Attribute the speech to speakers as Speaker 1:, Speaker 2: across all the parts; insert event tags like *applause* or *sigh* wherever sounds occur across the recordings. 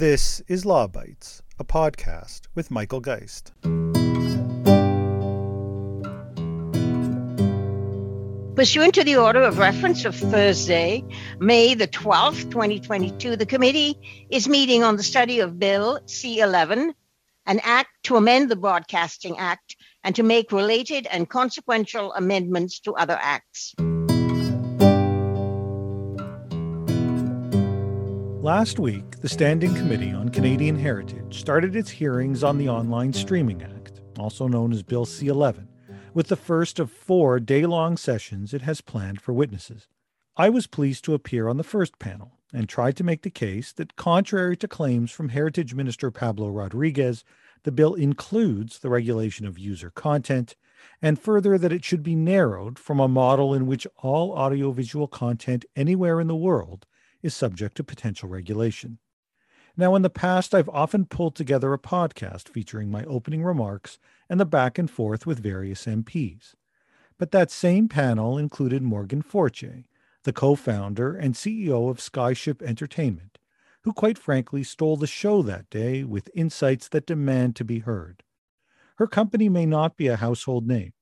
Speaker 1: This is Law Bytes, a podcast with Michael Geist.
Speaker 2: Pursuant to the order of reference of Thursday, May the 12th, 2022, the committee is meeting on the study of Bill C 11, an act to amend the Broadcasting Act and to make related and consequential amendments to other acts.
Speaker 1: Last week, the Standing Committee on Canadian Heritage started its hearings on the Online Streaming Act, also known as Bill C 11, with the first of four day long sessions it has planned for witnesses. I was pleased to appear on the first panel and tried to make the case that, contrary to claims from Heritage Minister Pablo Rodriguez, the bill includes the regulation of user content, and further that it should be narrowed from a model in which all audiovisual content anywhere in the world is subject to potential regulation. Now, in the past, I've often pulled together a podcast featuring my opening remarks and the back and forth with various MPs. But that same panel included Morgan Fortier, the co founder and CEO of Skyship Entertainment, who quite frankly stole the show that day with insights that demand to be heard. Her company may not be a household name,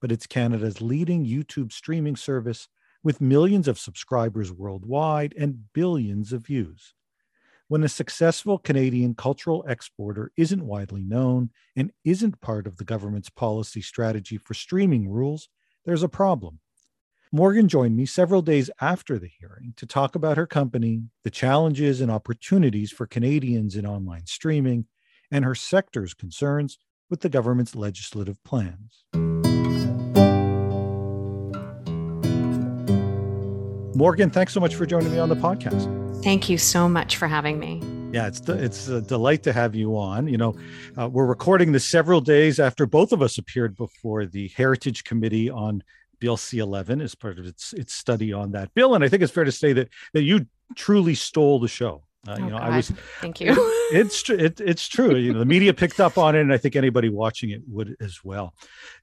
Speaker 1: but it's Canada's leading YouTube streaming service with millions of subscribers worldwide and billions of views. When a successful Canadian cultural exporter isn't widely known and isn't part of the government's policy strategy for streaming rules, there's a problem. Morgan joined me several days after the hearing to talk about her company, the challenges and opportunities for Canadians in online streaming, and her sector's concerns with the government's legislative plans. Morgan, thanks so much for joining me on the podcast.
Speaker 3: Thank you so much for having me.
Speaker 1: Yeah, it's it's a delight to have you on. You know, uh, we're recording this several days after both of us appeared before the Heritage Committee on Bill C11 as part of its its study on that bill, and I think it's fair to say that that you truly stole the show.
Speaker 3: Uh, you oh, know, God. I was. Thank you.
Speaker 1: It, it's it, it's true. You know, the media picked up on it, and I think anybody watching it would as well.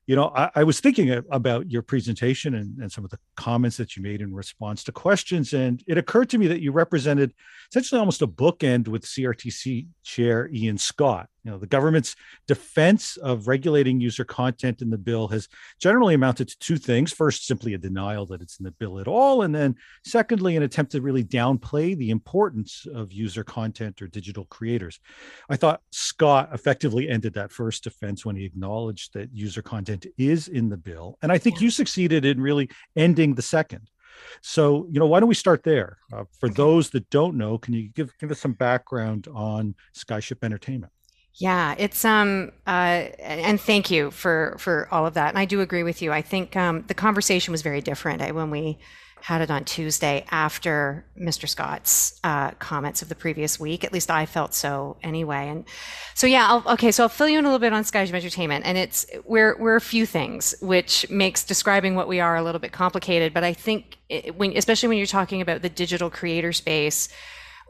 Speaker 1: You know, I, I was thinking about your presentation and, and some of the comments that you made in response to questions, and it occurred to me that you represented essentially almost a bookend with CRTC Chair Ian Scott. You know, the government's defense of regulating user content in the bill has generally amounted to two things. First, simply a denial that it's in the bill at all. And then, secondly, an attempt to really downplay the importance of user content or digital creators. I thought Scott effectively ended that first defense when he acknowledged that user content is in the bill. And I think yeah. you succeeded in really ending the second. So, you know, why don't we start there? Uh, for those that don't know, can you give give us some background on Skyship Entertainment?
Speaker 3: Yeah, it's um uh and thank you for for all of that. And I do agree with you. I think um the conversation was very different when we had it on Tuesday after Mr. Scott's uh, comments of the previous week. At least I felt so anyway. And so yeah, I'll, okay. So I'll fill you in a little bit on Skyship Entertainment, and it's we're we're a few things, which makes describing what we are a little bit complicated. But I think it, when, especially when you're talking about the digital creator space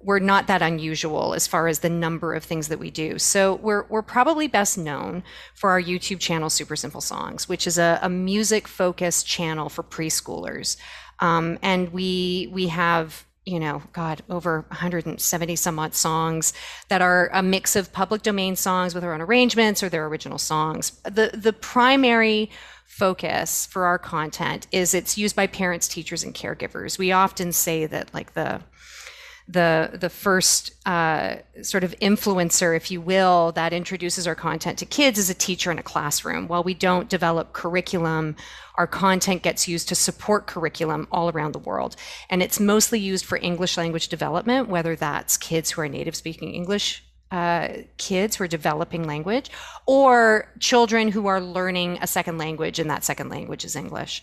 Speaker 3: we're not that unusual as far as the number of things that we do. So we're we're probably best known for our YouTube channel Super Simple Songs, which is a, a music focused channel for preschoolers. Um, and we we have you know, God, over 170 some odd songs that are a mix of public domain songs with our own arrangements or their original songs. The the primary focus for our content is it's used by parents, teachers, and caregivers. We often say that like the the the first uh, sort of influencer, if you will, that introduces our content to kids is a teacher in a classroom. While we don't develop curriculum, our content gets used to support curriculum all around the world, and it's mostly used for English language development, whether that's kids who are native speaking English. Uh, kids who are developing language, or children who are learning a second language, and that second language is English.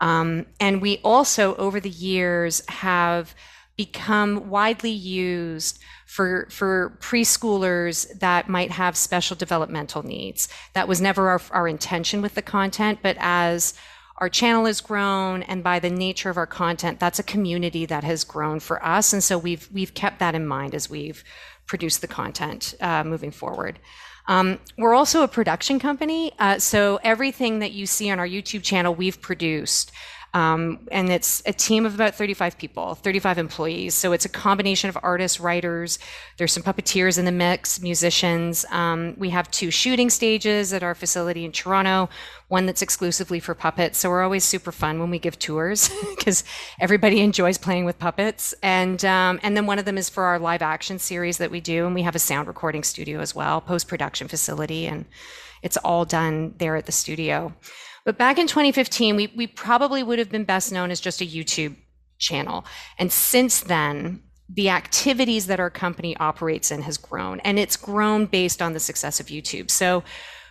Speaker 3: Um, and we also, over the years, have become widely used for, for preschoolers that might have special developmental needs. That was never our, our intention with the content, but as our channel has grown and by the nature of our content, that's a community that has grown for us. And so we've, we've kept that in mind as we've produced the content uh, moving forward. Um, we're also a production company. Uh, so everything that you see on our YouTube channel, we've produced. Um, and it's a team of about 35 people, 35 employees. So it's a combination of artists, writers. There's some puppeteers in the mix, musicians. Um, we have two shooting stages at our facility in Toronto, one that's exclusively for puppets. So we're always super fun when we give tours *laughs* because everybody enjoys playing with puppets. And um, and then one of them is for our live action series that we do, and we have a sound recording studio as well, post production facility, and it's all done there at the studio. But back in 2015, we, we probably would have been best known as just a YouTube channel. And since then, the activities that our company operates in has grown, and it's grown based on the success of YouTube. So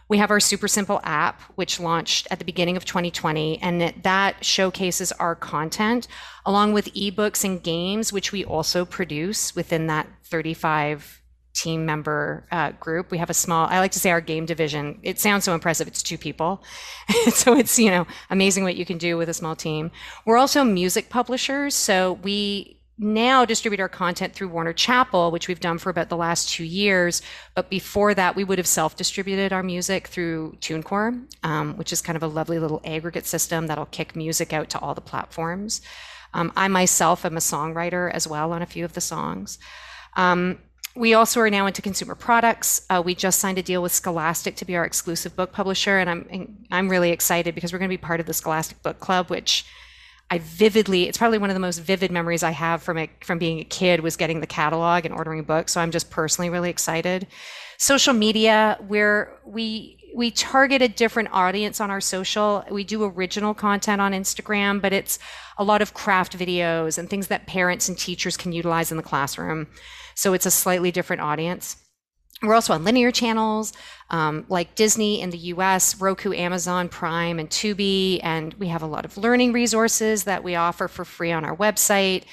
Speaker 3: we have our super simple app, which launched at the beginning of 2020, and that, that showcases our content along with ebooks and games, which we also produce within that 35 team member uh, group. We have a small, I like to say our game division. It sounds so impressive. It's two people. *laughs* so it's, you know, amazing what you can do with a small team. We're also music publishers. So we now distribute our content through Warner Chappell, which we've done for about the last two years. But before that, we would have self distributed our music through TuneCore, um, which is kind of a lovely little aggregate system that'll kick music out to all the platforms. Um, I myself am a songwriter as well on a few of the songs. Um, we also are now into consumer products. Uh, we just signed a deal with Scholastic to be our exclusive book publisher, and I'm I'm really excited because we're going to be part of the Scholastic Book Club, which I vividly it's probably one of the most vivid memories I have from from being a kid was getting the catalog and ordering books. So I'm just personally really excited. Social media, where we we target a different audience on our social. We do original content on Instagram, but it's a lot of craft videos and things that parents and teachers can utilize in the classroom. So it's a slightly different audience. We're also on linear channels um, like Disney in the US, Roku, Amazon Prime, and Tubi. And we have a lot of learning resources that we offer for free on our website.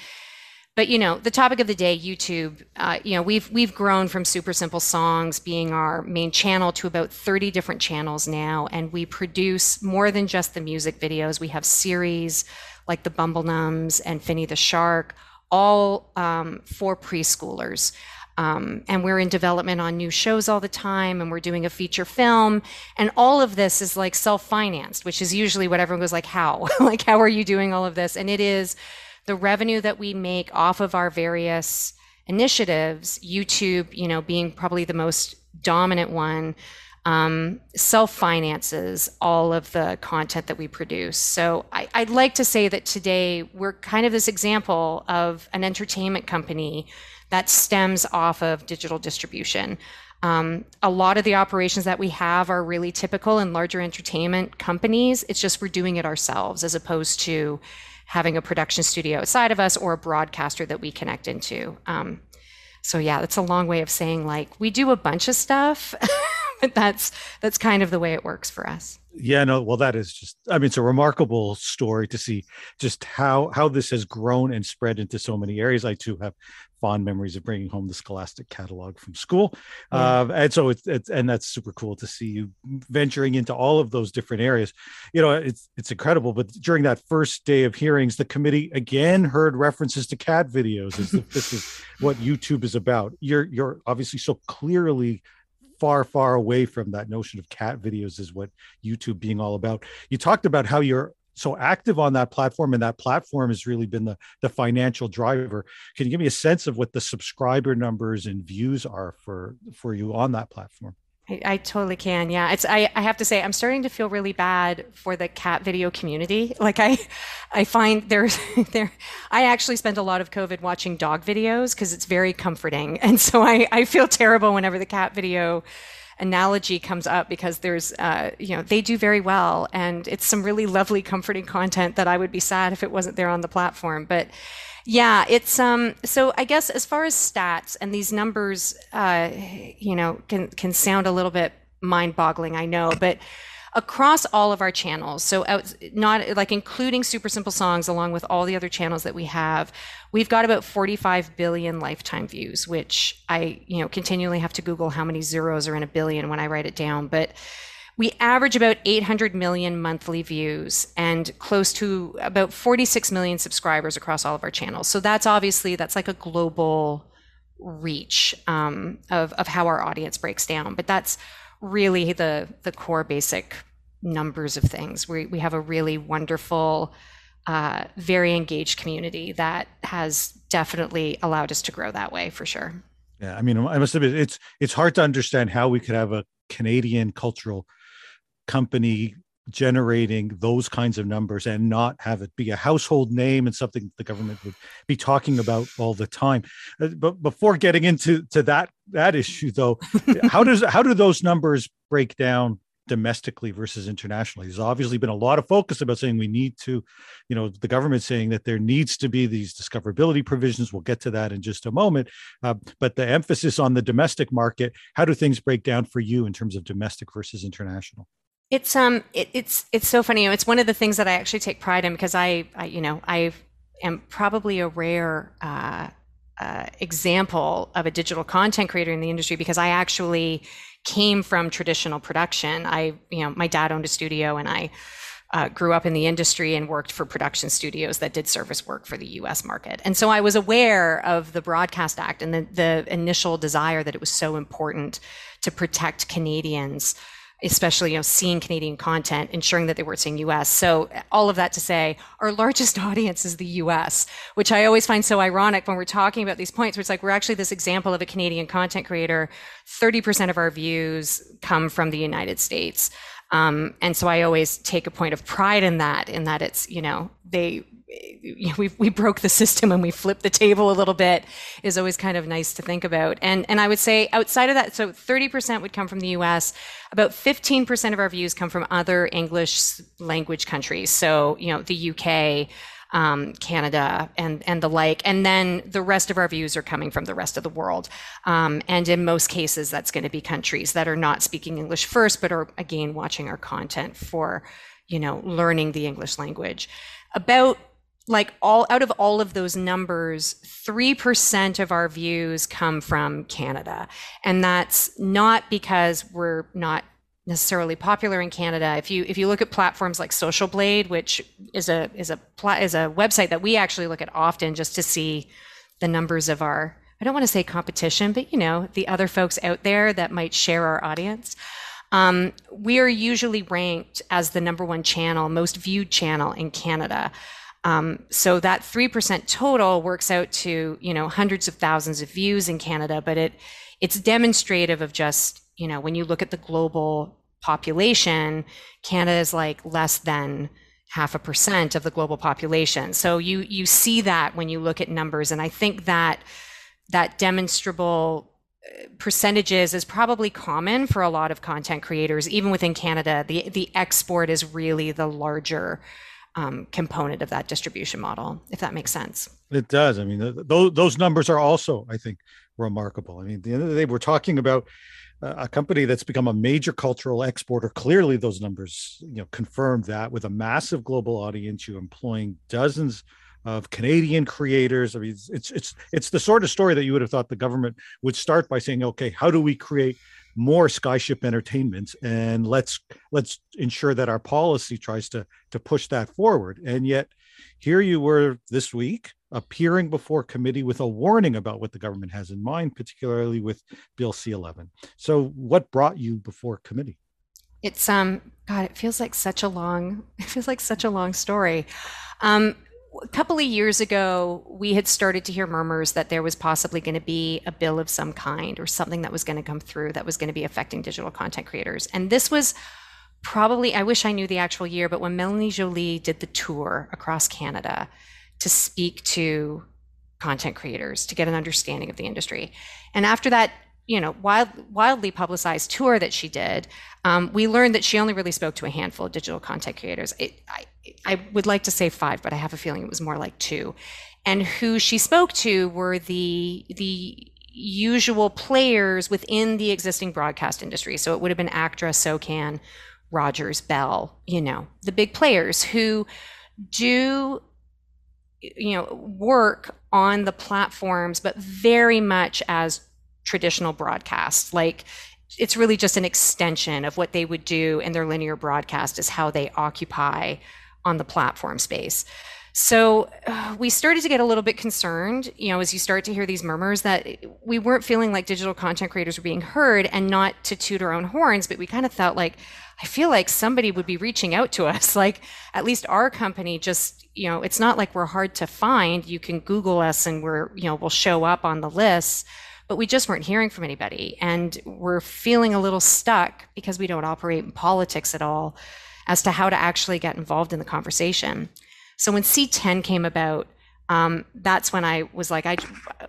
Speaker 3: But you know, the topic of the day, YouTube. Uh, you know, we've we've grown from super simple songs being our main channel to about 30 different channels now, and we produce more than just the music videos. We have series like the Bumblenums and Finny the Shark, all um, for preschoolers. Um, and we're in development on new shows all the time and we're doing a feature film. And all of this is like self-financed which is usually what everyone goes like how? *laughs* Like how are you doing all of this? And it is the revenue that we make off of our various initiatives youtube you know being probably the most dominant one um, self finances all of the content that we produce. So I, I'd like to say that today we're kind of this example of an entertainment company that stems off of digital distribution. Um, a lot of the operations that we have are really typical in larger entertainment companies. It's just we're doing it ourselves as opposed to having a production studio outside of us or a broadcaster that we connect into. Um, so yeah, that's a long way of saying like we do a bunch of stuff. *laughs* but *laughs* that's that's kind of the way it works for us.
Speaker 1: Yeah no well that is just i mean it's a remarkable story to see just how how this has grown and spread into so many areas. I too have fond memories of bringing home the scholastic catalog from school. Yeah. uh, and so it's, it's and that's super cool to see you venturing into all of those different areas. You know it's it's incredible but during that first day of hearings the committee again heard references to cat videos as if this is *laughs* what youtube is about. You're you're obviously so clearly far, far away from that notion of cat videos is what YouTube being all about. You talked about how you're so active on that platform and that platform has really been the the financial driver can you give me a sense of what the subscriber numbers and views are for for you on that platform
Speaker 3: I, I, totally can. Yeah. It's, I, I have to say, I'm starting to feel really bad for the cat video community. Like I, I find there's *laughs* there, I actually spent a lot of COVID watching dog videos because it's very comforting. And so I, I feel terrible whenever the cat video analogy comes up because there's, uh, you know, they do very well. And it's some really lovely, comforting content that I would be sad if it wasn't there on the platform. But yeah, it's um. So I guess as far as stats and these numbers, uh, you know, can can sound a little bit mind-boggling. I know, but across all of our channels, so out, not like including Super Simple Songs, along with all the other channels that we have, we've got about 45 billion lifetime views. Which I, you know, continually have to Google how many zeros are in a billion when I write it down, but we average about 800 million monthly views and close to about 46 million subscribers across all of our channels. So that's obviously that's like a global reach um, of of how our audience breaks down. But that's really the the core basic numbers of things. We we have a really wonderful uh, very engaged community that has definitely allowed us to grow that way for sure.
Speaker 1: Yeah, I mean, I must admit, it's it's hard to understand how we could have a Canadian cultural company generating those kinds of numbers and not have it be a household name and something the government would be talking about all the time. Uh, but before getting into to that that issue, though, *laughs* how does how do those numbers break down domestically versus internationally. There's obviously been a lot of focus about saying we need to, you know, the government saying that there needs to be these discoverability provisions. We'll get to that in just a moment. Uh, but the emphasis on the domestic market, how do things break down for you in terms of domestic versus international?
Speaker 3: It's um, it, it's it's so funny. It's one of the things that I actually take pride in because I, I you know, I am probably a rare uh, uh, example of a digital content creator in the industry because I actually came from traditional production. I, you know, my dad owned a studio and I uh, grew up in the industry and worked for production studios that did service work for the US market. And so I was aware of the Broadcast Act and the, the initial desire that it was so important to protect Canadians especially you know seeing Canadian content, ensuring that they weren't seeing US. So all of that to say, our largest *laughs* audience is the US, which I always find so ironic when we're talking about these points. Where it's like we're actually this example of a Canadian content creator. Thirty percent of our views come from the United States. Um, and so I always take a point of pride in that, in that it's, you know, they we we broke the system and we flipped the table a little bit is always kind of nice to think about. And and I would say outside of that, so 30% would come from the U.S. About 15% of our views come from other English language countries. So you know the U.K. Um, Canada and and the like, and then the rest of our views are coming from the rest of the world. Um, and in most cases, that's going to be countries that are not speaking English first, but are again watching our content for, you know, learning the English language. About like all out of all of those numbers 3% of our views come from canada and that's not because we're not necessarily popular in canada. If you if you look at platforms like social blade which is a is a is a website that we actually look at often just to see the numbers of our i don't want to say competition but you know the other folks out there that might share our audience. Um, we are usually ranked as the number one channel most viewed channel in canada. Um, so that 3% total works out to, you know, hundreds of thousands of views in Canada, but it it's demonstrative of just, you know, when you look at the global population, Canada is like less than half a percent of the global population. So you you see that when you look at numbers and I think that that demonstrable uh, percentages is probably common for a lot of content creators even within Canada the the export is really the larger um, component of that distribution model, if that makes sense.
Speaker 1: It does. I mean, those those numbers are also, I think, remarkable. I mean, the end of the day, we're talking about a company that's become a major cultural exporter. Clearly, those numbers, you know, confirm that with a massive global audience, you're employing dozens of Canadian creators. I mean, it's, it's it's it's the sort of story that you would have thought the government would start by saying, "Okay, how do we create more skyship entertainment and let's let's ensure that our policy tries to to push that forward and yet here you were this week appearing before committee with a warning about what the government has in mind particularly with bill c11 so what brought you before committee?
Speaker 3: It's um god it feels like such a long *laughs* it feels like such a long story. Um a couple of years ago, we had started to hear murmurs that there was possibly going to be a bill of some kind or something that was going to come through that was going to be affecting digital content creators. And this was probably, I wish I knew the actual year, but when Melanie Joly did the tour across Canada to speak to content creators to get an understanding of the industry. And after that, you know, wild, wildly publicized tour that she did, um, we learned that she only really spoke to a handful of digital content creators. It, I, I would like to say five, but I have a feeling it was more like two. And who she spoke to were the the usual players within the existing broadcast industry. So it would have been ACTRA, SOCAN, Rogers, Bell, you know, the big players who do you know work on the platforms but very much as traditional broadcasts like it's really just an extension of what they would do in their linear broadcast is how they occupy on the platform space. So uh, we started to get a little bit concerned, you know, as you start to hear these murmurs that we weren't feeling like digital content creators were being heard and not to toot our own horns, but we kind of felt like, I feel like somebody would be reaching out to us. *laughs* Like at least our company just, you know, it's not like we're hard to find. You can Google us and we're, you know, we'll show up on the lists, but we just weren't hearing from anybody. And we're feeling a little stuck because we don't operate in politics at all as to how to actually get involved in the conversation. So when C10 came about, um, that's when I was like, I,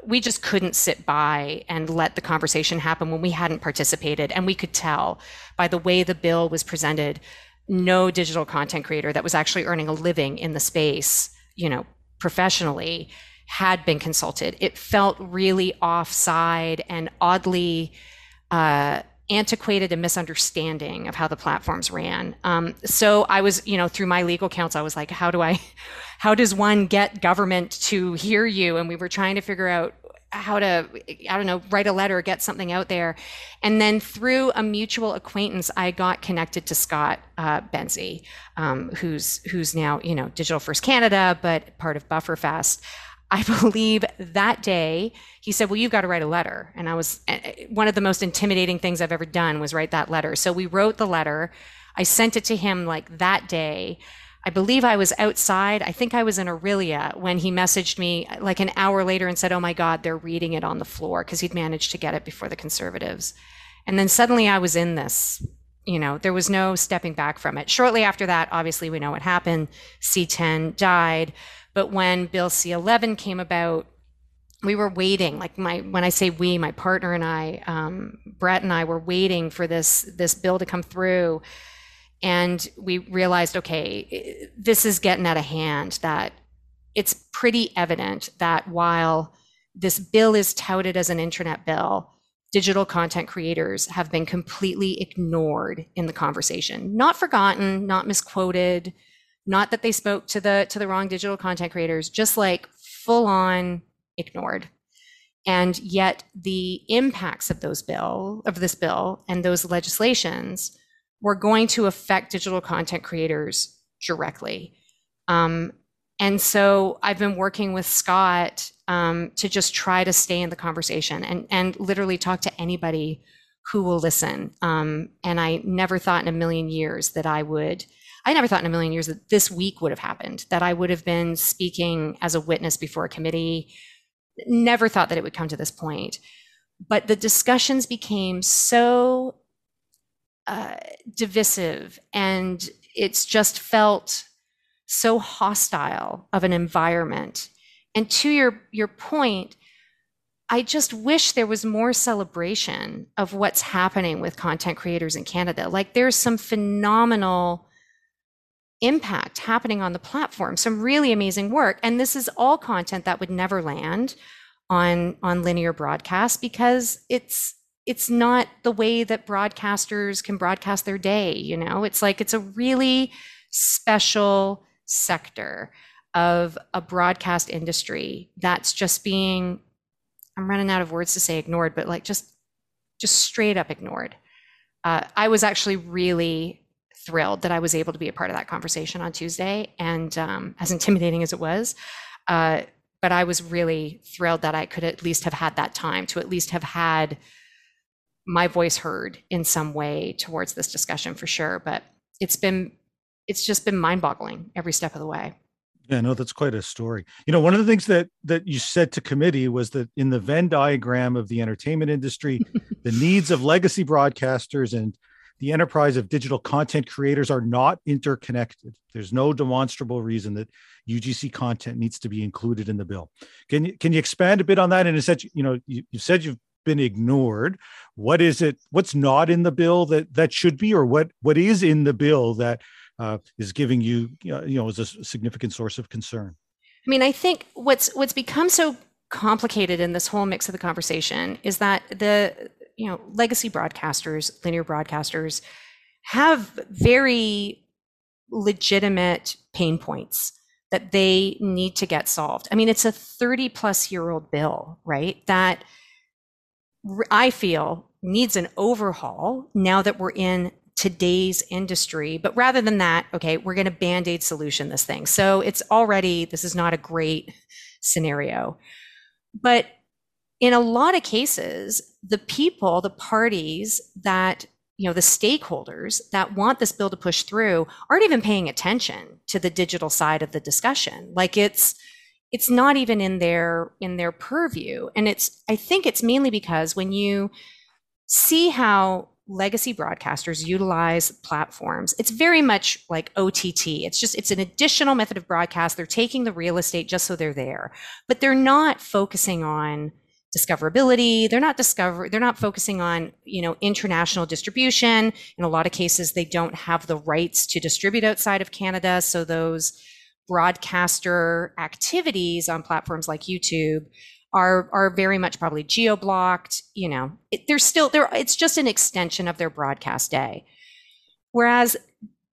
Speaker 3: we just couldn't sit by and let the conversation happen when we hadn't participated. And we could tell by the way the bill was presented, no digital content creator that was actually earning a living in the space, you know, professionally had been consulted. It felt really offside and oddly uh, antiquated and misunderstanding of how the platforms ran. Um, so I was, you know, through my legal counsel, I was like, how do I, *laughs* how does one get government to hear you? And we were trying to figure out how to, I don't know, write a letter, get something out there. And then through a mutual acquaintance, I got connected to Scott uh, Benzie, um, who's who's now, you know, Digital First Canada, but part of Bufferfest. I *laughs* believe that day he said, "Well, you've got to write a letter." And I was eh, eh, one of the most intimidating things I've ever done was write that letter. So we wrote the letter. I sent it to him like that day. I believe I was outside. I think I was in Orillia when he messaged me like an hour later and said, "Oh my God, they're reading it on the floor" because he'd managed to get it before the conservatives. And then suddenly I was in this. You know, there was no stepping back from it. Shortly after that, obviously, we know what happened. C10 died. But when Bill C 11 came about, we were waiting like my when i say we my partner and i um, brett and i were waiting for this this bill to come through. And we realized okay this is getting out of hand that it's pretty evident that while this bill is touted as an internet bill digital content creators have been completely ignored in the conversation. Not forgotten not misquoted not that they spoke to the to the wrong digital content creators just like full on ignored. And yet the impacts of those bill of this bill and those legislations were going to affect digital content creators directly. Um, and so i've been working with scott um, to just try to stay in the conversation and and literally talk to anybody who will listen. Um, and i never thought in a million years that i would I never thought in a million years that this week would have happened, that I would have been speaking as a witness before a committee. Never thought that it would come to this point. But the discussions became so uh, divisive and it's just felt so hostile of an environment. And to your, your point, I just wish there was more celebration of what's happening with content creators in Canada. Like there's some phenomenal impact happening on the platform. Some really amazing work and this is all content that would never land on on linear broadcast because it's it's not the way that broadcasters can broadcast their day you know? It's like it's a really special sector of a broadcast industry that's just being i'm running out of words to say ignored but like just just straight up ignored. Uh, i was actually really thrilled that I was able to be a part of that conversation on Tuesday. And um, as intimidating as it was, uh, but I was really thrilled that I could at least have had that time to at least have had my voice heard in some way towards this discussion for sure. But it's been, it's just been mind boggling every step of the way.
Speaker 1: Yeah, no, that's quite a story. You know, one of the things that that you said to committee was that in the Venn diagram of the entertainment industry, *laughs* the needs of legacy broadcasters and the enterprise of digital content creators are not interconnected. There's no demonstrable reason that UGC content needs to be included in the bill. Can you can you expand a bit on that? And said, you know, you, you said you've been ignored. What is it? What's not in the bill that that should be, or what what is in the bill that uh, is giving you you know is a significant source of concern?
Speaker 3: I mean, I think what's what's become so complicated in this whole mix of the conversation is that the you know, legacy broadcasters, linear broadcasters have very legitimate pain points that they need to get solved. I mean, it's a 30 plus year old bill, right? That I feel needs an overhaul now that we're in today's industry. But rather than that, okay, we're going to band aid solution this thing. So it's already, this is not a great scenario. But in a lot of cases, the people, the parties that, you know, the stakeholders that want this bill to push through aren't even paying attention to the digital side of the discussion. Like it's, it's not even in their in their purview. And it's i think it's mainly because when you see how legacy broadcasters utilize platforms it's very much like ott it's just it's an additional method of broadcast. They're taking the real estate just so they're there. But they're not focusing on discoverability. They're not discover they're not focusing on you know international distribution. In a lot of cases they don't have the rights to distribute outside of canada. So those broadcaster activities on platforms like youtube are are very much probably geo blocked you know. It, they're still there it's just an extension of their broadcast day. Whereas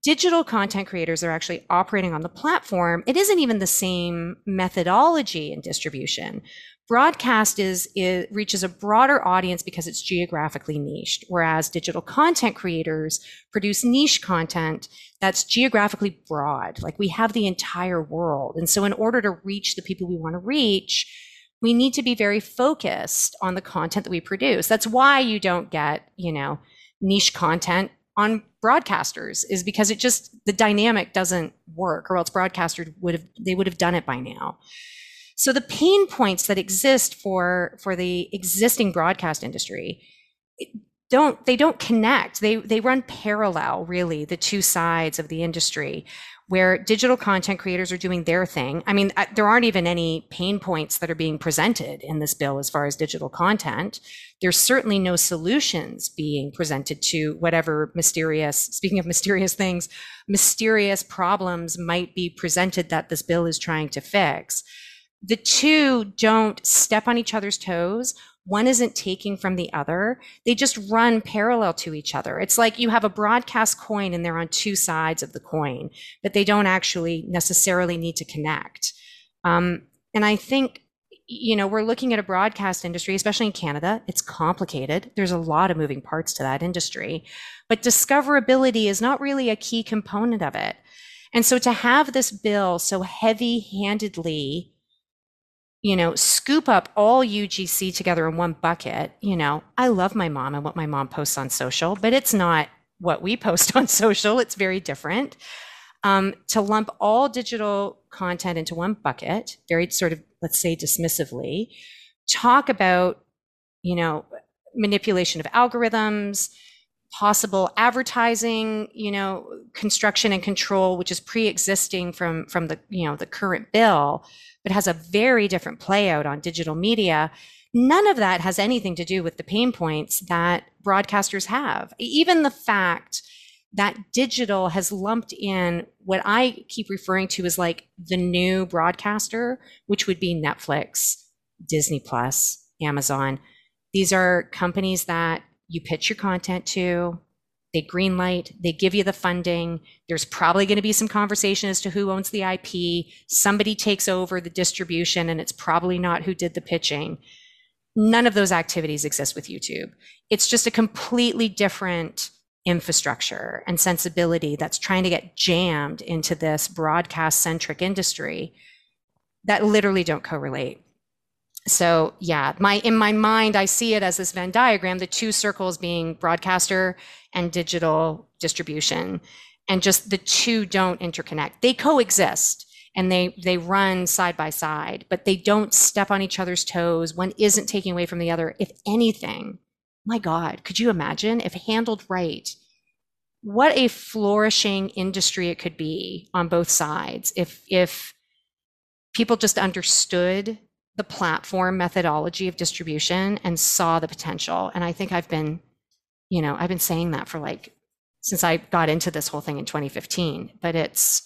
Speaker 3: digital content creators are actually operating on the platform. It isn't even the same methodology in distribution broadcast is, reaches a broader audience because it's geographically niched whereas digital content creators produce niche content that's geographically broad like we have the entire world. And so in order to reach the people we want to reach we need to be very focused on the content that we produce. That's why you don't get you know niche content on broadcasters is because it just the dynamic doesn't work or else broadcasters would have they would have done it by now so the pain points that exist for for the existing broadcast industry don't they don't connect. They they run parallel really the two sides of the industry where digital content creators are doing their thing. I mean, there aren't even any pain points that are being presented in this bill as far as digital content. There's certainly no solutions being presented to whatever mysterious, speaking of mysterious things, mysterious problems might be presented that this bill is trying to fix the two don't step on each other's toes. One isn't taking from the other. They just run parallel to each other. It's like you have a broadcast coin and they're on two sides of the coin, but they don't actually necessarily need to connect. Um, and I think, you know, we're looking at a broadcast industry, especially in Canada. It's complicated. There's a lot of moving parts to that industry, but discoverability is not really a key component of it. And so to have this bill so heavy handedly you know, scoop up all UGC together in one bucket. You know, I love my mom and what my mom posts on social, but it's not what we post *laughs* on social. It's very different. Um, to lump all digital content into one bucket, very sort of, let's say, dismissively, talk about, you know, manipulation of algorithms, possible advertising, you know, construction and control, which is pre-existing from from the you know the current bill but has a very different play out on digital media. None of that has anything to do with the pain points that broadcasters have. Even the fact that digital has lumped in what I keep referring to as like the new broadcaster, which would be Netflix, Disney Plus, Amazon. These are companies that you pitch your content to, they greenlight, they give you the funding. There's probably going to be some conversation as to who owns the IP. Somebody takes over the distribution, and it's probably not who did the pitching. None of those activities exist with YouTube. It's just a completely different infrastructure and sensibility that's trying to get jammed into this broadcast centric industry that literally don't correlate so yeah my in my mind i see it as this venn diagram the two circles being broadcaster and digital distribution. And just the two don't interconnect. They coexist and they they run side by side but they don't step on each other's toes. One isn't taking away from the other. If anything my god could you imagine? If handled right what a flourishing industry it could be on both sides. If if people just understood the platform methodology of distribution and saw the potential. And I think I've been, you know, I've been saying that for like since I got into this whole thing in 2015. But it's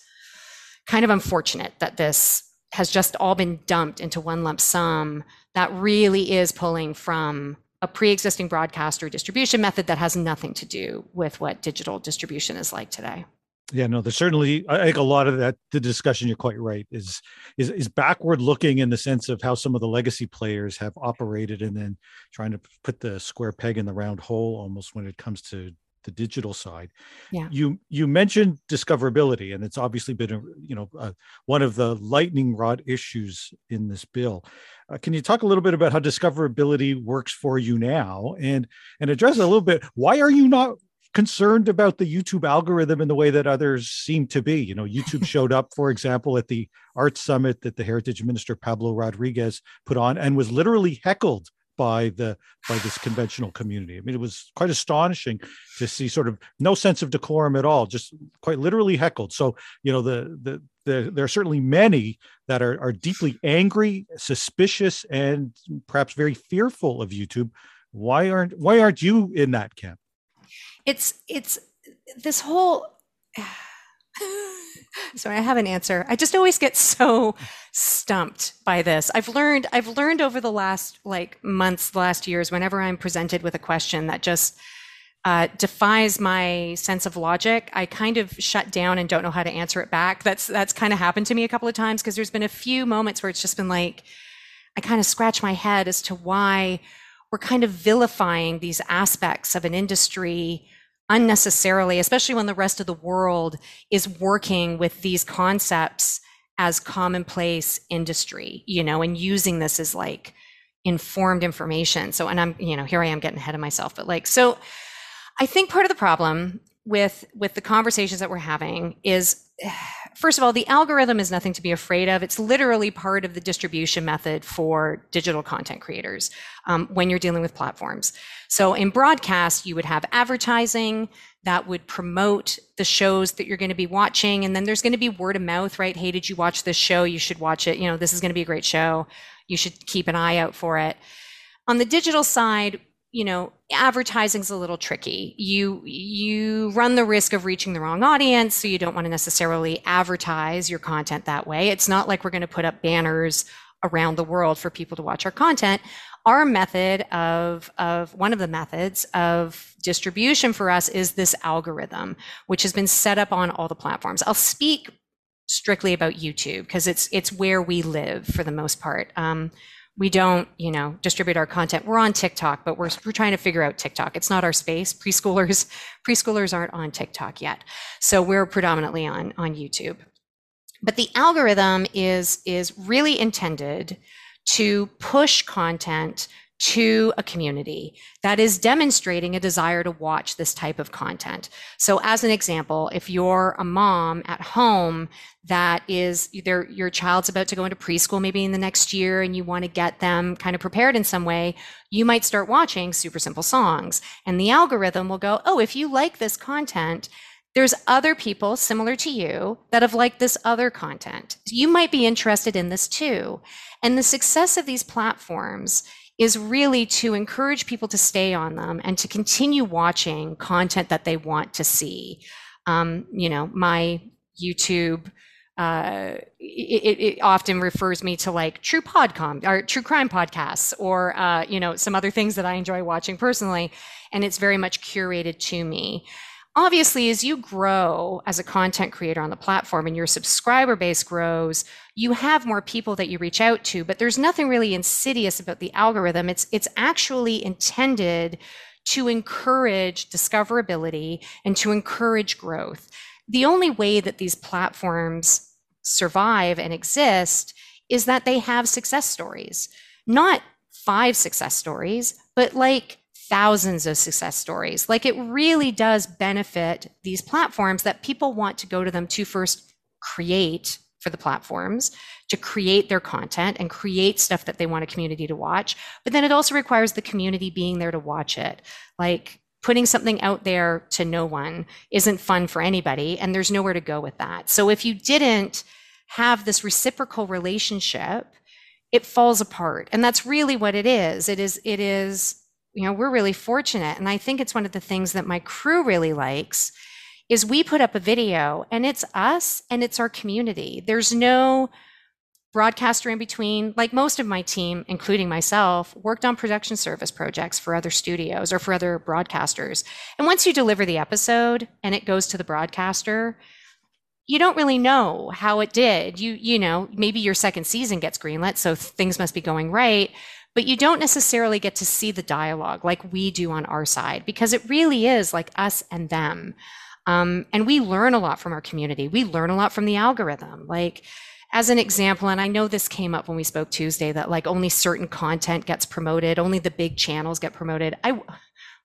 Speaker 3: kind of unfortunate that this has just all been dumped into one lump sum that really is pulling from a pre-existing broadcaster distribution method that has nothing to do with what digital distribution is like today.
Speaker 1: Yeah, no, there's certainly I think a lot of that the discussion you're quite right is is is backward looking in the sense of how some of the legacy players have operated and then trying to put the square peg in the round hole almost when it comes to the digital side.
Speaker 3: Yeah.
Speaker 1: You you mentioned discoverability, and it's obviously been a you know uh, one of the lightning rod issues in this bill. Uh, can you talk a little bit about how discoverability works for you now, and and address a little bit why are you not concerned about the YouTube algorithm in the way that others seem to be. You know, YouTube *laughs* showed up, for example, at the Arts Summit that the Heritage Minister Pablo Rodriguez put on and was literally heckled by the by this conventional community. I mean, it was quite astonishing to see sort of no sense of decorum at all, just quite literally heckled. So, you know, the the, the there are certainly many that are are deeply angry, suspicious, and perhaps very fearful of YouTube. Why aren't why aren't you in that camp?
Speaker 3: It's it's this whole *sighs* sorry i have an answer. I just always get so stumped by this. I've learned i've learned over the last like months last years whenever i'm presented with a question that just uh, defies my sense of logic i kind of shut down and don't know how to answer it back. That's that's kind of happened to me a couple of times because there's been a few moments where it's just been like i kind of scratch my head as to why we're kind of vilifying these aspects of an industry unnecessarily, especially when the rest of the world is working with these concepts as commonplace industry, you know, and using this as like informed information. So, and I'm, you know, here I am getting ahead of myself, but like, so I think part of the problem with with the conversations that we're having is first of all the algorithm is nothing to be afraid of. It's literally part of the distribution method for digital content creators um, when you're dealing with platforms. So in broadcast you would have advertising that would promote the shows that you're going to be watching and then there's going to be word of mouth right? Hey did you watch this show? You should watch it. You know this is going to be a great show. You should keep an eye out for it. On the digital side you know advertising's a little tricky. You you run the risk of reaching the wrong audience so you don't want to necessarily advertise your content that way. It's not like we're going to put up banners around the world for people to watch our content. Our method of of one of the methods of distribution for us is this algorithm which has been set up on all the platforms. I'll speak strictly about youtube because it's it's where we live for the most part. Um, we don't, you know, distribute our content. We're on TikTok, but we're, we're trying to figure out TikTok. It's not our space. Preschoolers, *laughs* preschoolers aren't on TikTok yet. So we're predominantly on, on YouTube. But the algorithm is, is really intended to push content to a community that is demonstrating a desire to watch this type of content. So as an example, if you're a mom at home that is your child's about to go into preschool maybe in the next year and you want to get them kind of prepared in some way, you might start watching super simple songs and the algorithm will go, "Oh, if you like this content, there's other people similar to you that have liked this other content. You might be interested in this too." And the success of these platforms is really to encourage people to stay on them and to continue watching content that they want to see. Um, you know, my YouTube, uh, it, it, often refers me to like true podcom or true crime podcasts or, uh, you know, some other things that I enjoy watching personally. And it's very much curated to me obviously as you grow as a content creator on the platform and your subscriber base grows you have more people that you reach out to but there's nothing really insidious about the algorithm. It's it's actually intended to encourage discoverability and to encourage growth. The only way that these platforms survive and exist is that they have success stories. Not five success stories but like thousands of success stories. Like it really does benefit these platforms that people want to go to them to first create for the platforms to create their content and create stuff that they want a community to watch. But then it also requires the community being there to watch it. Like putting something out there to no one isn't fun for anybody, and there's nowhere to go with that. So if you didn't have this reciprocal relationship, it falls apart. And that's really what it is. It is, it is you know, we're really fortunate. And I think it's one of the things that my crew really likes is we put up a video and it's us and it's our community. There's no broadcaster in between. Like most of my team, including myself, worked on production service projects for other studios or for other broadcasters. And once you deliver the episode and it goes to the broadcaster, you don't really know how it did. You you know, maybe your second season gets greenlit, so things must be going right but you don't necessarily get to see the dialogue like we do on our side because it really is like us and them. Um, and we learn a lot from our community. We learn a lot from the algorithm. Like, as an example, and I know this came up when we spoke Tuesday that like only certain content gets promoted, only the big channels get promoted. I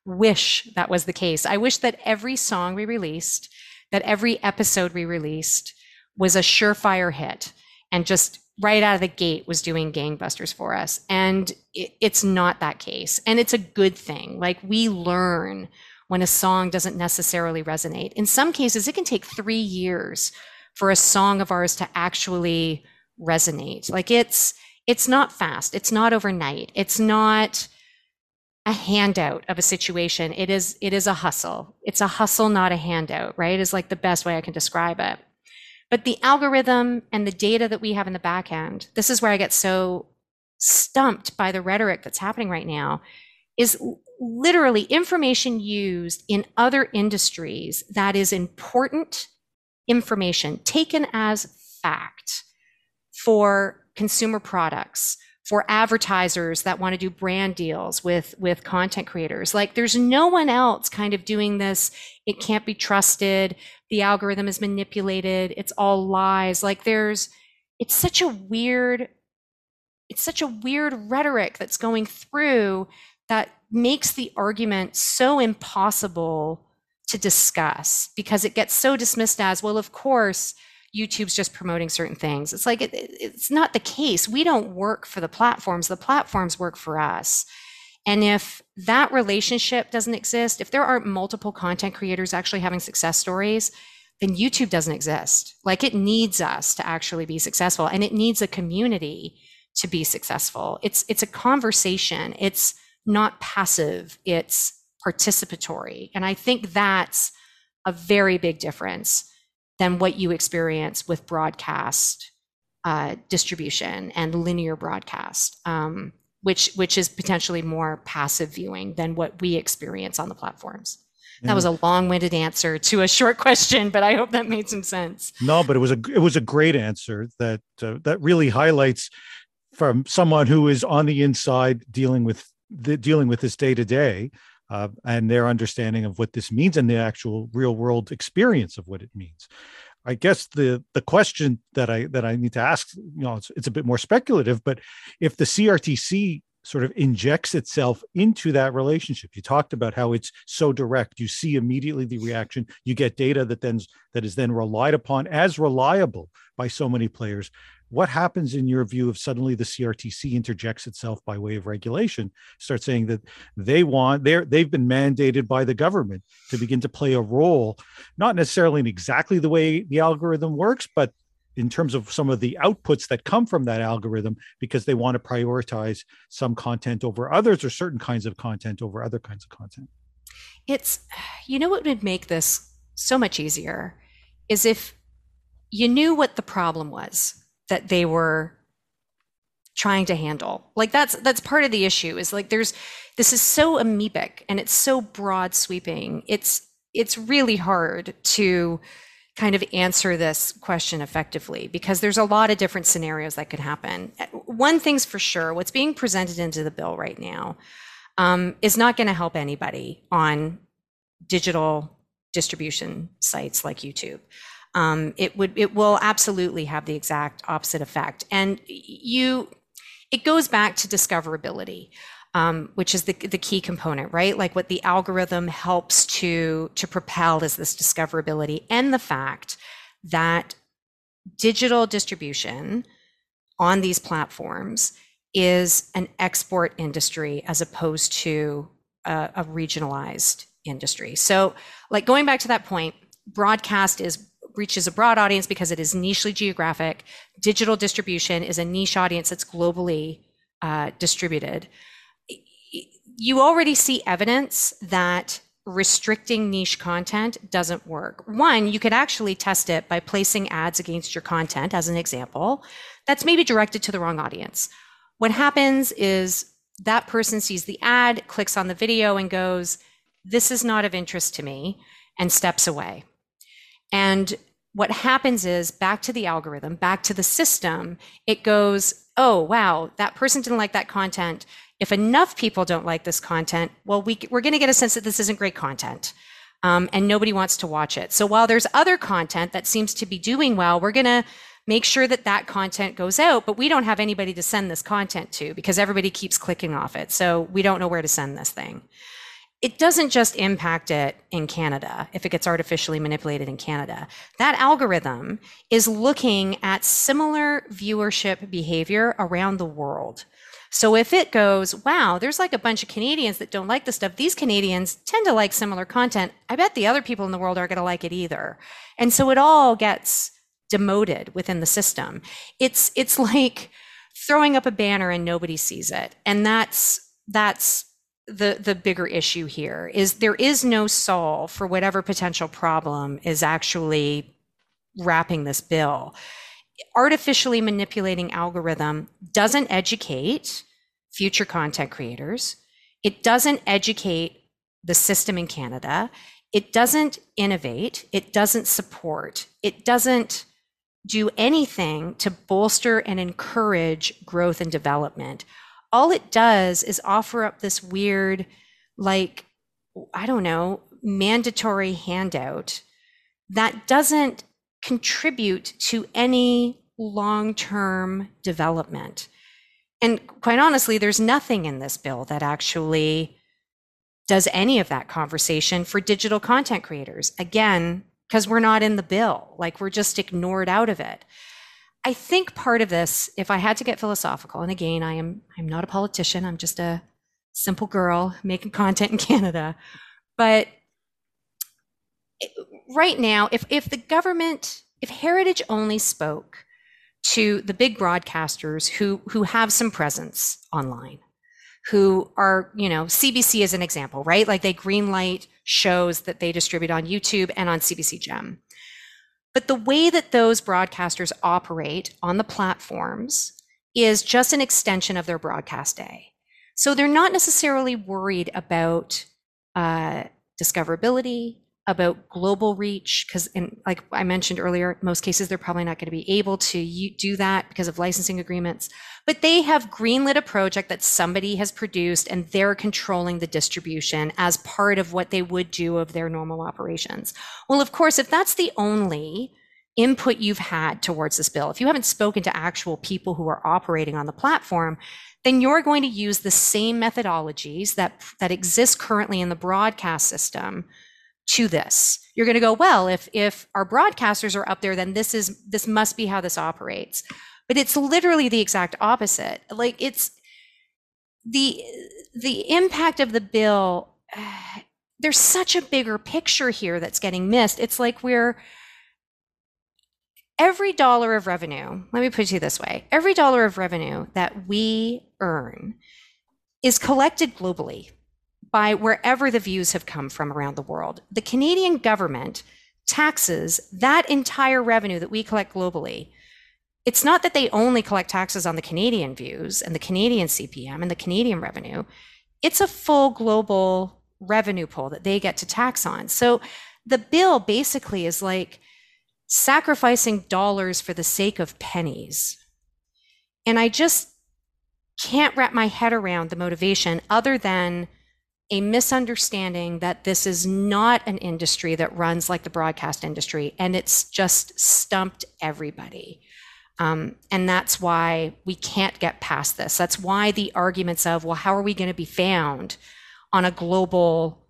Speaker 3: wish that was the case. I wish that every song we released, that every episode we released was a surefire hit and just right out of the gate was doing gangbusters for us. And it, it's not that case. And it's a good thing. Like we learn when a song doesn't necessarily resonate. In some cases, it can take three years for a song of ours to actually resonate. Like it's it's not fast. It's not overnight. It's not a handout of a situation. It is it is a hustle. It's a hustle, not a handout, right? Is like the best way I can describe it. But the algorithm and the data that we have in the back end, this is where I get so stumped by the rhetoric that's happening right now, is literally information used in other industries that is important information taken as fact for consumer products for advertisers that want to do brand deals with with content creators. Like there's no one else kind of doing this. It can't be trusted the algorithm is manipulated it's all lies like there's it's such a weird it's such a weird rhetoric that's going through that makes the argument so impossible to discuss because it gets so dismissed as well of course YouTube's just promoting certain things. It's like it, it's not the case. We don't work for the platforms. The platforms work for us. And if that relationship doesn't exist, if there aren't multiple content creators actually having success stories, then YouTube doesn't exist. Like it needs us to actually be successful and it needs a community to be successful. It's it's a conversation. It's not passive. It's participatory. And I think that's a very big difference than what you experience with broadcast uh, distribution and linear broadcast, um, which which is potentially more passive viewing than what we experience on the platforms. Yeah. That was a long-winded answer to a short question, but I hope that made some sense.
Speaker 1: No, but it was a it was a great answer that uh, that really highlights from someone who is on the inside dealing with the, dealing with this day to day uh, and their understanding of what this means and the actual real world experience of what it means. I guess the the question that I that I need to ask, you know, it's, it's a bit more speculative, but if the CRTC sort of injects itself into that relationship, you talked about how it's so direct. You see immediately the reaction. You get data that then that is then relied upon as reliable by so many players what happens in your view if suddenly the CRTC interjects itself by way of regulation, start saying that they want they're they've been mandated by the government to begin to play a role, not necessarily in exactly the way the algorithm works, but in terms of some of the outputs that come from that algorithm because they want to prioritize some content over others or certain kinds of content over other kinds of content.
Speaker 3: It's you know what would make this so much easier is if you knew what the problem was that they were trying to handle. Like that's that's part of the issue is like there's this is so amoebic and it's so broad sweeping. It's it's really hard to kind of answer this question effectively because there's a lot of different scenarios that could happen. One thing's for sure, what's being presented into the bill right now um, is not going to help anybody on digital distribution sites like YouTube um, it would it will absolutely have the exact opposite effect. And you, it goes back to discoverability. Um, which is the, the key component, right? Like what the algorithm helps to to propel is this discoverability and the fact that digital distribution on these platforms is an export industry as opposed to a, a regionalized industry. So, like going back to that point, broadcast is reaches a broad audience because it is nichely geographic. Digital distribution is a niche audience that's globally uh, distributed. You already see evidence that restricting niche content doesn't work. One, you could actually test it by placing ads against your content, as an example, that's maybe directed to the wrong audience. What happens is that person sees the ad, clicks on the video, and goes, This is not of interest to me, and steps away. And what happens is back to the algorithm, back to the system, it goes, oh, wow, that person didn't like that content. If enough people don't like this content, well, we, we're going to get a sense that this isn't great content. Um, and nobody wants to watch it. So while there's other content that seems to be doing well, we're going to make sure that that content goes out, but we don't have anybody to send this content to because everybody keeps clicking off it. So we don't know where to send this thing it doesn't just impact it in Canada if it gets artificially manipulated in Canada. That algorithm is looking at similar viewership behavior around the world. So if it goes, wow, there's like a bunch of Canadians that don't like this stuff. These Canadians tend to like similar content. I bet the other people in the world aren't going to like it either. And so it all gets demoted within the system. It's it's *laughs* like throwing up a banner and nobody sees it. And that's that's the the bigger issue here is there is no solve for whatever potential problem is actually wrapping this bill. Artificially manipulating algorithm doesn't educate future content creators. It doesn't educate the system in canada. It doesn't innovate. It doesn't support. It doesn't do anything to bolster and encourage growth and development all it does is offer up this weird, like, I don't know, mandatory handout that doesn't contribute to any long term development. And quite honestly, there's nothing in this bill that actually does any of that conversation for digital content creators. Again, because we're not in the bill, like we're just ignored out of it. I think part of this, if I had to get philosophical, and again, I am I'm not a politician, I'm just a simple girl making content in *laughs* Canada. But right now, if if the government, if Heritage only spoke to the big broadcasters who who have some presence online, who are, you know, CBC is an example, right? Like they greenlight shows that they distribute on YouTube and on CBC Gem. But the way that those broadcasters operate on the platforms is just an extension of their broadcast day. So they're not necessarily worried about uh, discoverability, about global reach, because, like I mentioned earlier, most cases they're probably not going to be able to do that because of licensing agreements. But they have greenlit a project that somebody has produced and they're controlling the distribution as part of what they would do of their normal operations. Well, of course, if that's the only input you've had towards this bill, if you haven't spoken to actual people who are operating on the platform, then you're going to use the same methodologies that, that exist currently in the broadcast system to this. You're going to go, well, if if our broadcasters are up there, then this is this must be how this operates. But it's literally the exact opposite. Like it's the the impact of the bill. *sighs* There's such a bigger picture here that's getting missed. It's like we're every dollar of revenue. Let me put it this way: every dollar of revenue that we earn is collected globally by wherever the views have come from around the world. The Canadian government taxes that entire revenue that we collect globally it's not that they only collect taxes on the Canadian views and the Canadian CPM and the Canadian revenue. It's a full global revenue pool that they get to tax on. So the bill basically is like sacrificing dollars for the sake of pennies. And I just can't wrap my head around the motivation other than a misunderstanding that this is not an industry that runs like the broadcast industry and it's just stumped everybody. Um, and that's why we can't get past this. That's why the arguments of, well, how are we going to be found on a global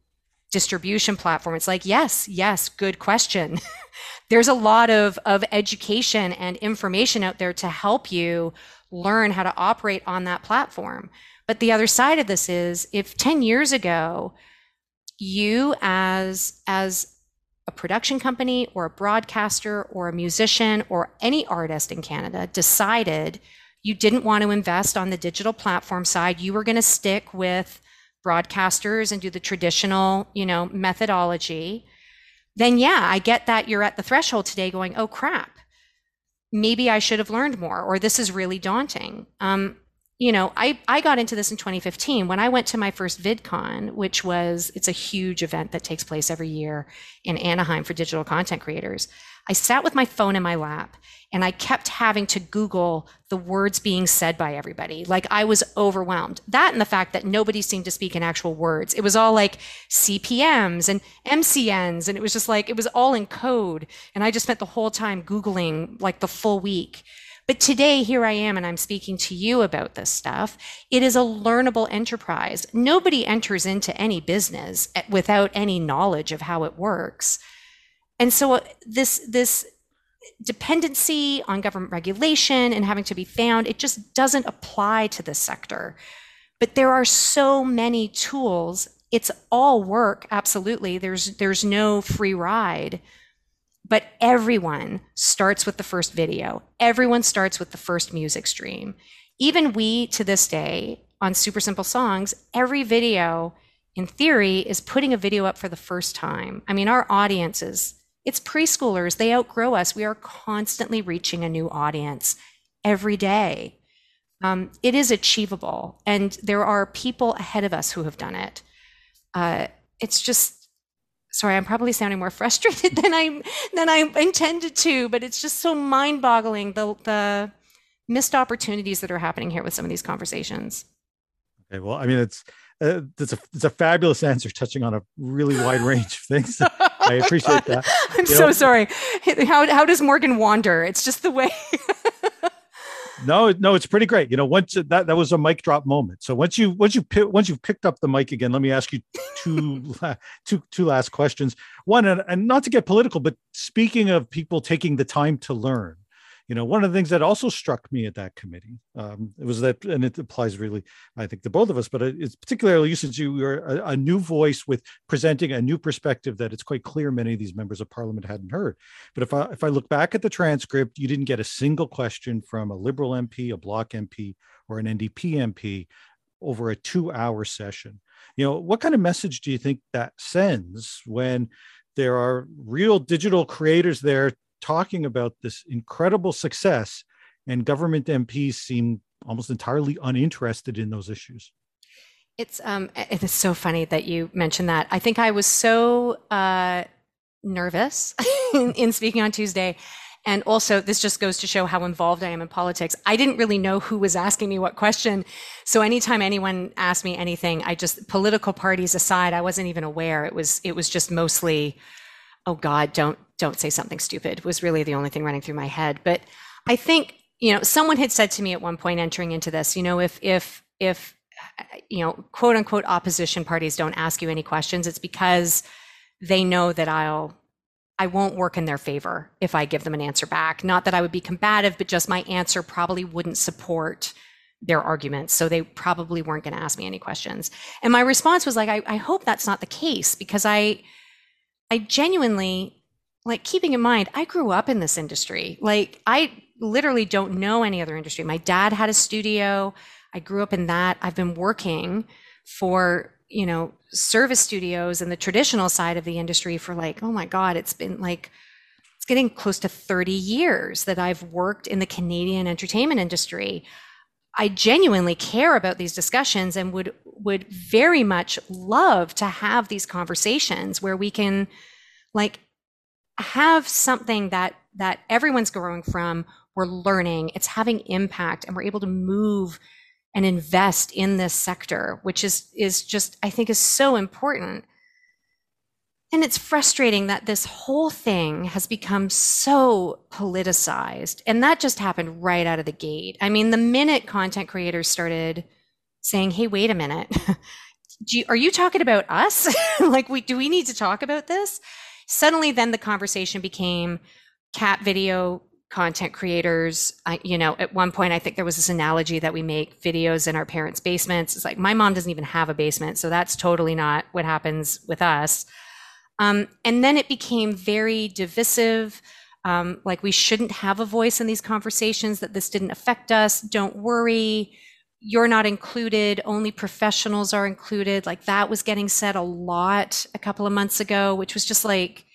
Speaker 3: distribution platform? It's like, yes, yes, good question. *laughs* There's a lot of, of education and information out there to help you learn how to operate on that platform. But the other side of this is if 10 years ago, you as, as a production company or a broadcaster or a musician or any artist in Canada decided you didn't want to invest on the digital platform side, you were going to stick with broadcasters and do the traditional, you know, methodology, then yeah, I get that you're at the threshold today going, oh crap, maybe I should have learned more, or this is really daunting. Um, you know, I, I got into this in 2015 when I went to my first VidCon, which was, it's a huge event that takes place every year in Anaheim for digital content creators. I sat with my phone in my lap and I kept having to Google the words being said by everybody. Like I was overwhelmed. That and the fact that nobody seemed to speak in actual words. It was all like CPMs and MCNs. And it was just like, it was all in code. And I just spent the whole time Googling like the full week. But today, here I am, and I'm speaking to you about this stuff. It is a learnable enterprise. Nobody enters into any business without any knowledge of how it works. And so, uh, this, this dependency on government regulation and having to be found, it just doesn't apply to this sector. But there are so many tools. It's all work, absolutely. There's there's no free ride. But everyone starts with the first video. Everyone starts with the first music stream. Even we to this day on Super Simple Songs, every video in theory is putting a video up for the first time. I mean, our audience is it's preschoolers. They outgrow us. We are constantly reaching a new audience every day. Um, it is achievable, and there are people ahead of us who have done it. Uh, it's just sorry, I'm probably sounding more *laughs* frustrated than I than I intended to, but it's just so mind-boggling the the missed opportunities that are happening here with some of these conversations.
Speaker 1: Okay, well, I mean, it's uh, it's a it's a fabulous answer, touching on a really wide *laughs* range of things. I appreciate that. *laughs*
Speaker 3: I'm you so know, sorry. How how does Morgan wander? It's just the way.
Speaker 1: No, no, it's pretty great. You know, once uh, that that was a mic drop moment. So once you once you once you've picked up the mic again, let me ask you two *laughs* two two last questions. One, and, and not to get political, but speaking of people taking the time to learn, you know, one of the things that also struck me at that committee um, it was that, and it applies really, I think, to both of us, but it's particularly you since you are a, a, new voice with presenting a new perspective that it's quite clear many of these members of parliament hadn't heard. But if I if I look back at the transcript, you didn't get a single question from a Liberal MP, a Bloc MP, or an NDP MP over a two-hour session. You know, what kind of message do you think that sends when there are real digital creators there talking about this incredible success, and government MPs seem almost entirely uninterested in those issues.
Speaker 3: It's um, it is so funny that you mentioned that. I think I was so uh, nervous in, *laughs* in speaking on Tuesday. And also, this just goes to show how involved I am in politics. I didn't really know who was asking me what question. So anytime anyone asked me anything, I just political parties aside, I wasn't even aware. It was it was just mostly oh God, don't don't say something stupid was really the only thing running through my head. But I think, you know, someone had said to me at one point entering into this, you know, if if if you know, quote unquote opposition parties don't ask you any questions, it's because they know that I'll I won't work in their favor if I give them an answer back. Not that I would be combative, but just my answer probably wouldn't support their arguments. So they probably weren't going to ask me any questions. And my response was like, I, I hope that's not the case because I I genuinely like keeping in mind, I grew up in this industry. Like I literally don't know any other industry. My dad had a studio. I grew up in that. I've been working for, you know, service studios and the traditional side of the industry for like, oh my God, it's been like, it's getting close to 30 years that I've worked in the Canadian entertainment industry. I genuinely care about these discussions and would would very much love to have these conversations where we can like have something that that everyone's growing from. We're learning. It's having impact and we're able to move and invest in this sector which is is just i think is so important. And it's frustrating that this whole thing has become so politicized and that just happened right out of the gate. I mean the minute content creators started saying hey wait a minute. *laughs* You, are you talking about us? *laughs* Like we do we need to talk about this? Suddenly then the conversation became cat video content creators. I, you know at one point i think there was this analogy that we make videos in our parents basements. It's like my mom doesn't even have a basement so that's totally not what happens with us. Um, and then it became very divisive. Um, like we shouldn't have a voice in these conversations that this didn't affect us. Don't worry you're not included, only professionals are included. Like that was getting said a lot a couple of months ago, which was just like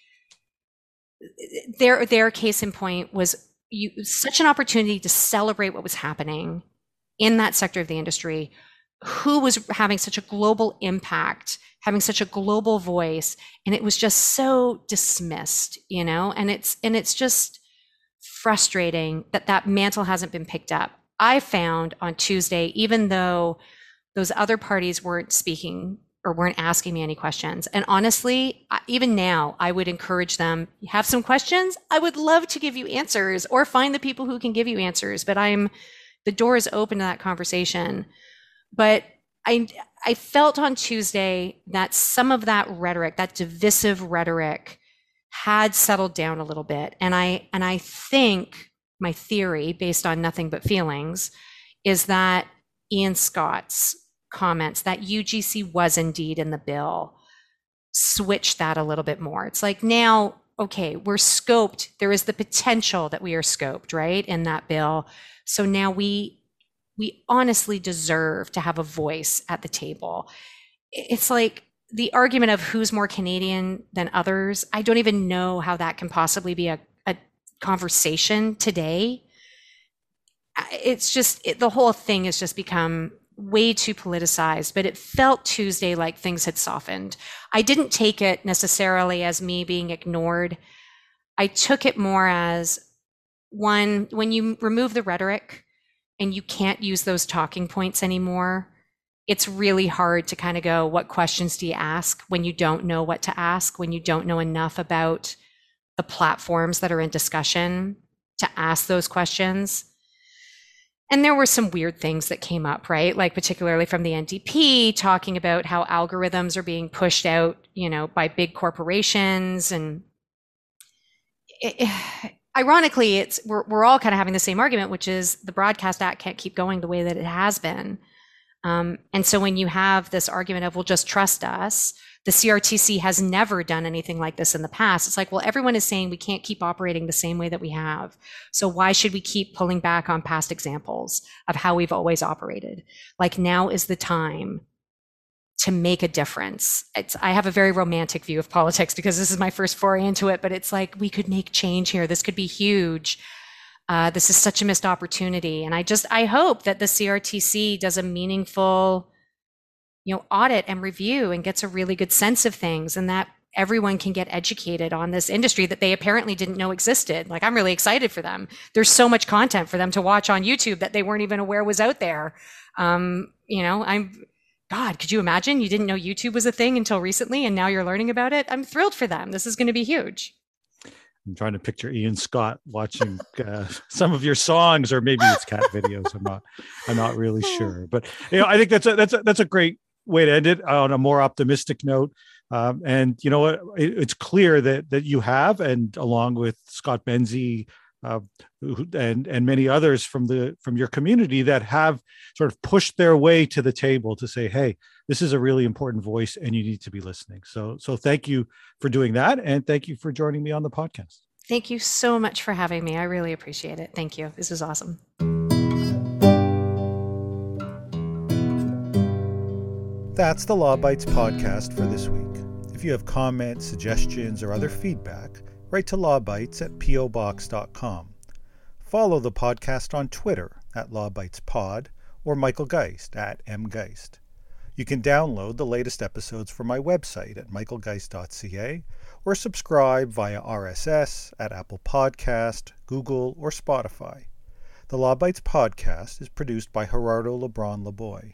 Speaker 3: their their case in point was you such an opportunity to celebrate what was happening in that sector of the industry, who was having such a global impact having such a global voice and it was just so dismissed you know and it's and it's just frustrating that that mantle hasn't been picked up i found on tuesday even though those other parties weren't speaking or weren't asking me any questions. And honestly even now i would encourage them have some questions? I would love to give you answers or find the people who can give you answers but i'm the door is open to that conversation. But I I felt on Tuesday that some of that rhetoric, that divisive rhetoric, had settled down a little bit, and I and I think my theory, based on nothing but feelings, is that Ian Scott's comments that UGC was indeed in the bill switched that a little bit more. It's like now, okay, we're scoped. There is the potential that we are scoped, right, in that bill. So now we we honestly deserve to have a voice at the table. It's like the argument of who's more Canadian than others. I don't even know how that can possibly be a conversation today. It's just, it, the whole thing has just become way too politicized, but it felt Tuesday like things had softened. I didn't take it necessarily as me being ignored. I took it more as one, when you remove the rhetoric, and you can't use those talking points anymore, it's really hard to kind of go, what questions do you ask when you don't know what to ask, when you don't know enough about the platforms that are in discussion to ask those questions? And there were some weird things that came up, right? Like particularly from the NDP talking about how algorithms are being pushed out, you know, by big corporations and it, ironically, it's we're, we're all kind of having the same argument, which is the Broadcast Act can't keep going the way that it has been. Um, and so when you have this argument of, well, just trust us, the CRTC has never done anything like this in the past. It's like, well, everyone is saying we can't keep operating the same way that we have. So why should we keep pulling back on past examples of how we've always operated? Like now is the time to make a difference. It's, I have a very romantic view of politics because this is my first foray into it, but it's like we could make change here. This could be huge. Uh, this is such a missed opportunity. And I just, I hope that the CRTC does a meaningful, you know, audit and review and gets a really good sense of things and that everyone can get educated on this industry that they apparently didn't know existed. Like I'm really excited for them. There's so much content for them to watch on YouTube that they weren't even aware was out there. Um, you know, I'm God, could you imagine? You didn't know YouTube was a thing until recently, and now you're learning about it. I'm thrilled for them. This is going to be huge.
Speaker 1: I'm trying to picture Ian Scott watching *laughs* uh, some of your songs, or maybe it's cat videos. I'm not, I'm not really *laughs* sure. But you know, I think that's a that's a that's a great way to end it on a more optimistic note. Um, and you know what? It, it's clear that that you have, and along with Scott Benzie, uh, and and many others from the from your community that have sort of pushed their way to the table to say, hey, this is a really important voice, and you need to be listening. So so thank you for doing that, and thank you for joining me on the podcast.
Speaker 3: Thank you so much for having me. I really appreciate it. Thank you. This is awesome.
Speaker 1: That's the Law Bytes podcast for this week. If you have comments, suggestions, or other feedback write to lawbytes at pobox.com. Follow the podcast on Twitter at lawbytespod or Michael Geist at mgeist. You can download the latest episodes from my website at michaelgeist.ca or subscribe via RSS at Apple Podcast, Google, or Spotify. The Law Bytes podcast is produced by Gerardo Lebron Laboy.